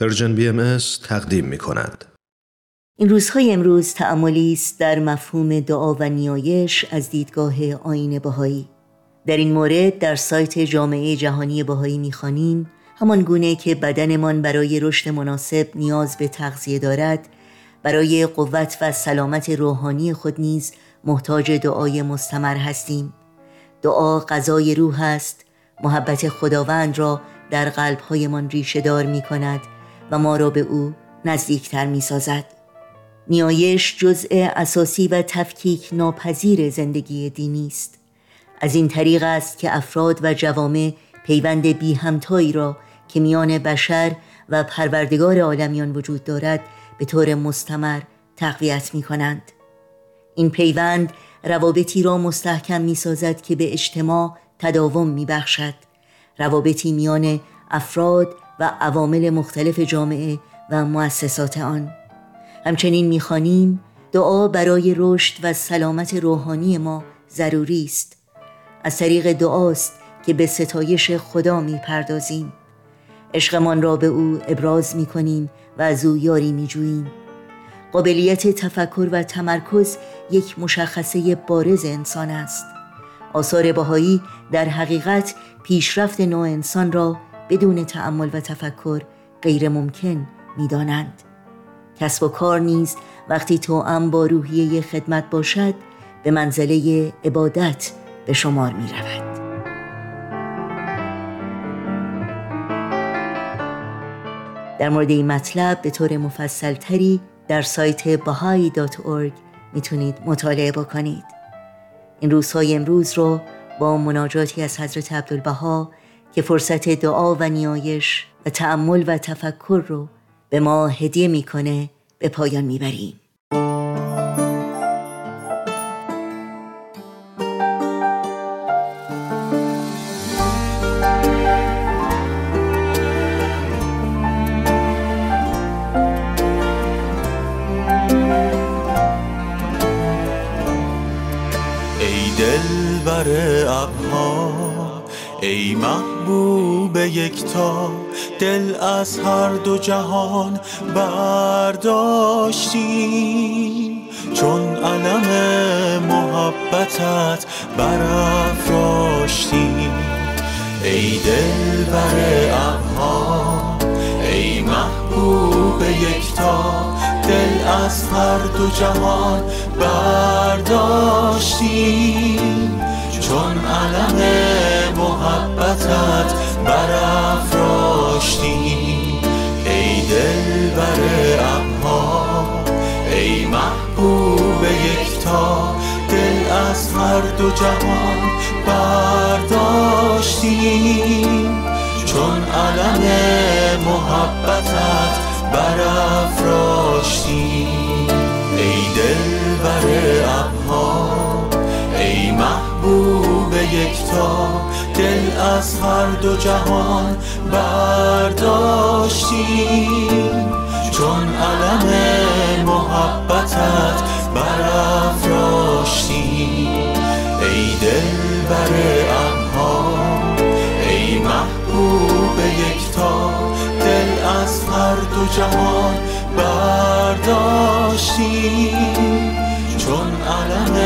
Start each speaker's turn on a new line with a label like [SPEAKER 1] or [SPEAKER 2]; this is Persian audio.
[SPEAKER 1] Persian BM تقدیم می کند.
[SPEAKER 2] این روزهای امروز تأملی است در مفهوم دعا و نیایش از دیدگاه آیین بهایی. در این مورد در سایت جامعه جهانی بهایی می‌خوانیم همان گونه که بدنمان برای رشد مناسب نیاز به تغذیه دارد برای قوت و سلامت روحانی خود نیز محتاج دعای مستمر هستیم دعا غذای روح است محبت خداوند را در قلبهایمان ریشه دار می کند و ما را به او نزدیکتر می سازد نیایش جزء اساسی و تفکیک ناپذیر زندگی دینی است از این طریق است که افراد و جوامع پیوند بی همتایی را که میان بشر و پروردگار عالمیان وجود دارد به طور مستمر تقویت می کنند. این پیوند روابطی را مستحکم می سازد که به اجتماع تداوم می بخشد. روابطی میان افراد و عوامل مختلف جامعه و مؤسسات آن. همچنین می‌خوانیم دعا برای رشد و سلامت روحانی ما ضروری است. از طریق دعاست که به ستایش خدا می‌پردازیم. عشقمان را به او ابراز می‌کنیم و از او یاری میجوییم. قابلیت تفکر و تمرکز یک مشخصه بارز انسان است. آثار بهایی در حقیقت پیشرفت نوع انسان را بدون تعمل و تفکر غیر ممکن می دانند. کسب و کار نیز وقتی ام با روحیه خدمت باشد به منزله عبادت به شمار می رود. در مورد این مطلب به طور مفصل تری در سایت bahai.org می‌تونید مطالعه بکنید این روزهای امروز رو با مناجاتی از حضرت عبدالبها که فرصت دعا و نیایش و تأمل و تفکر رو به ما هدیه می‌کنه به پایان می‌بریم.
[SPEAKER 3] ای دل بر ابها ای محبوب یکتا دل از هر دو جهان برداشتیم چون علم محبتت برافراشتیم ای دل بر ابها ای محبوب یکتا دل از هر دو جهان برداشتیم. چون علم محبتت برافراشتیم. ای دل بر ابها ای محبوب یکتا دل از هر دو جهان برداشتیم. چون علم محبتت برافراشتیم ای دل بر ابها ای محبوب یکتا دل از هر دو جهان برداشتیم چون علم محبتت برافراشتیم ای دل بر ابها ای محبوب یکتا دل از هر دو جهان برداشتیم چون علم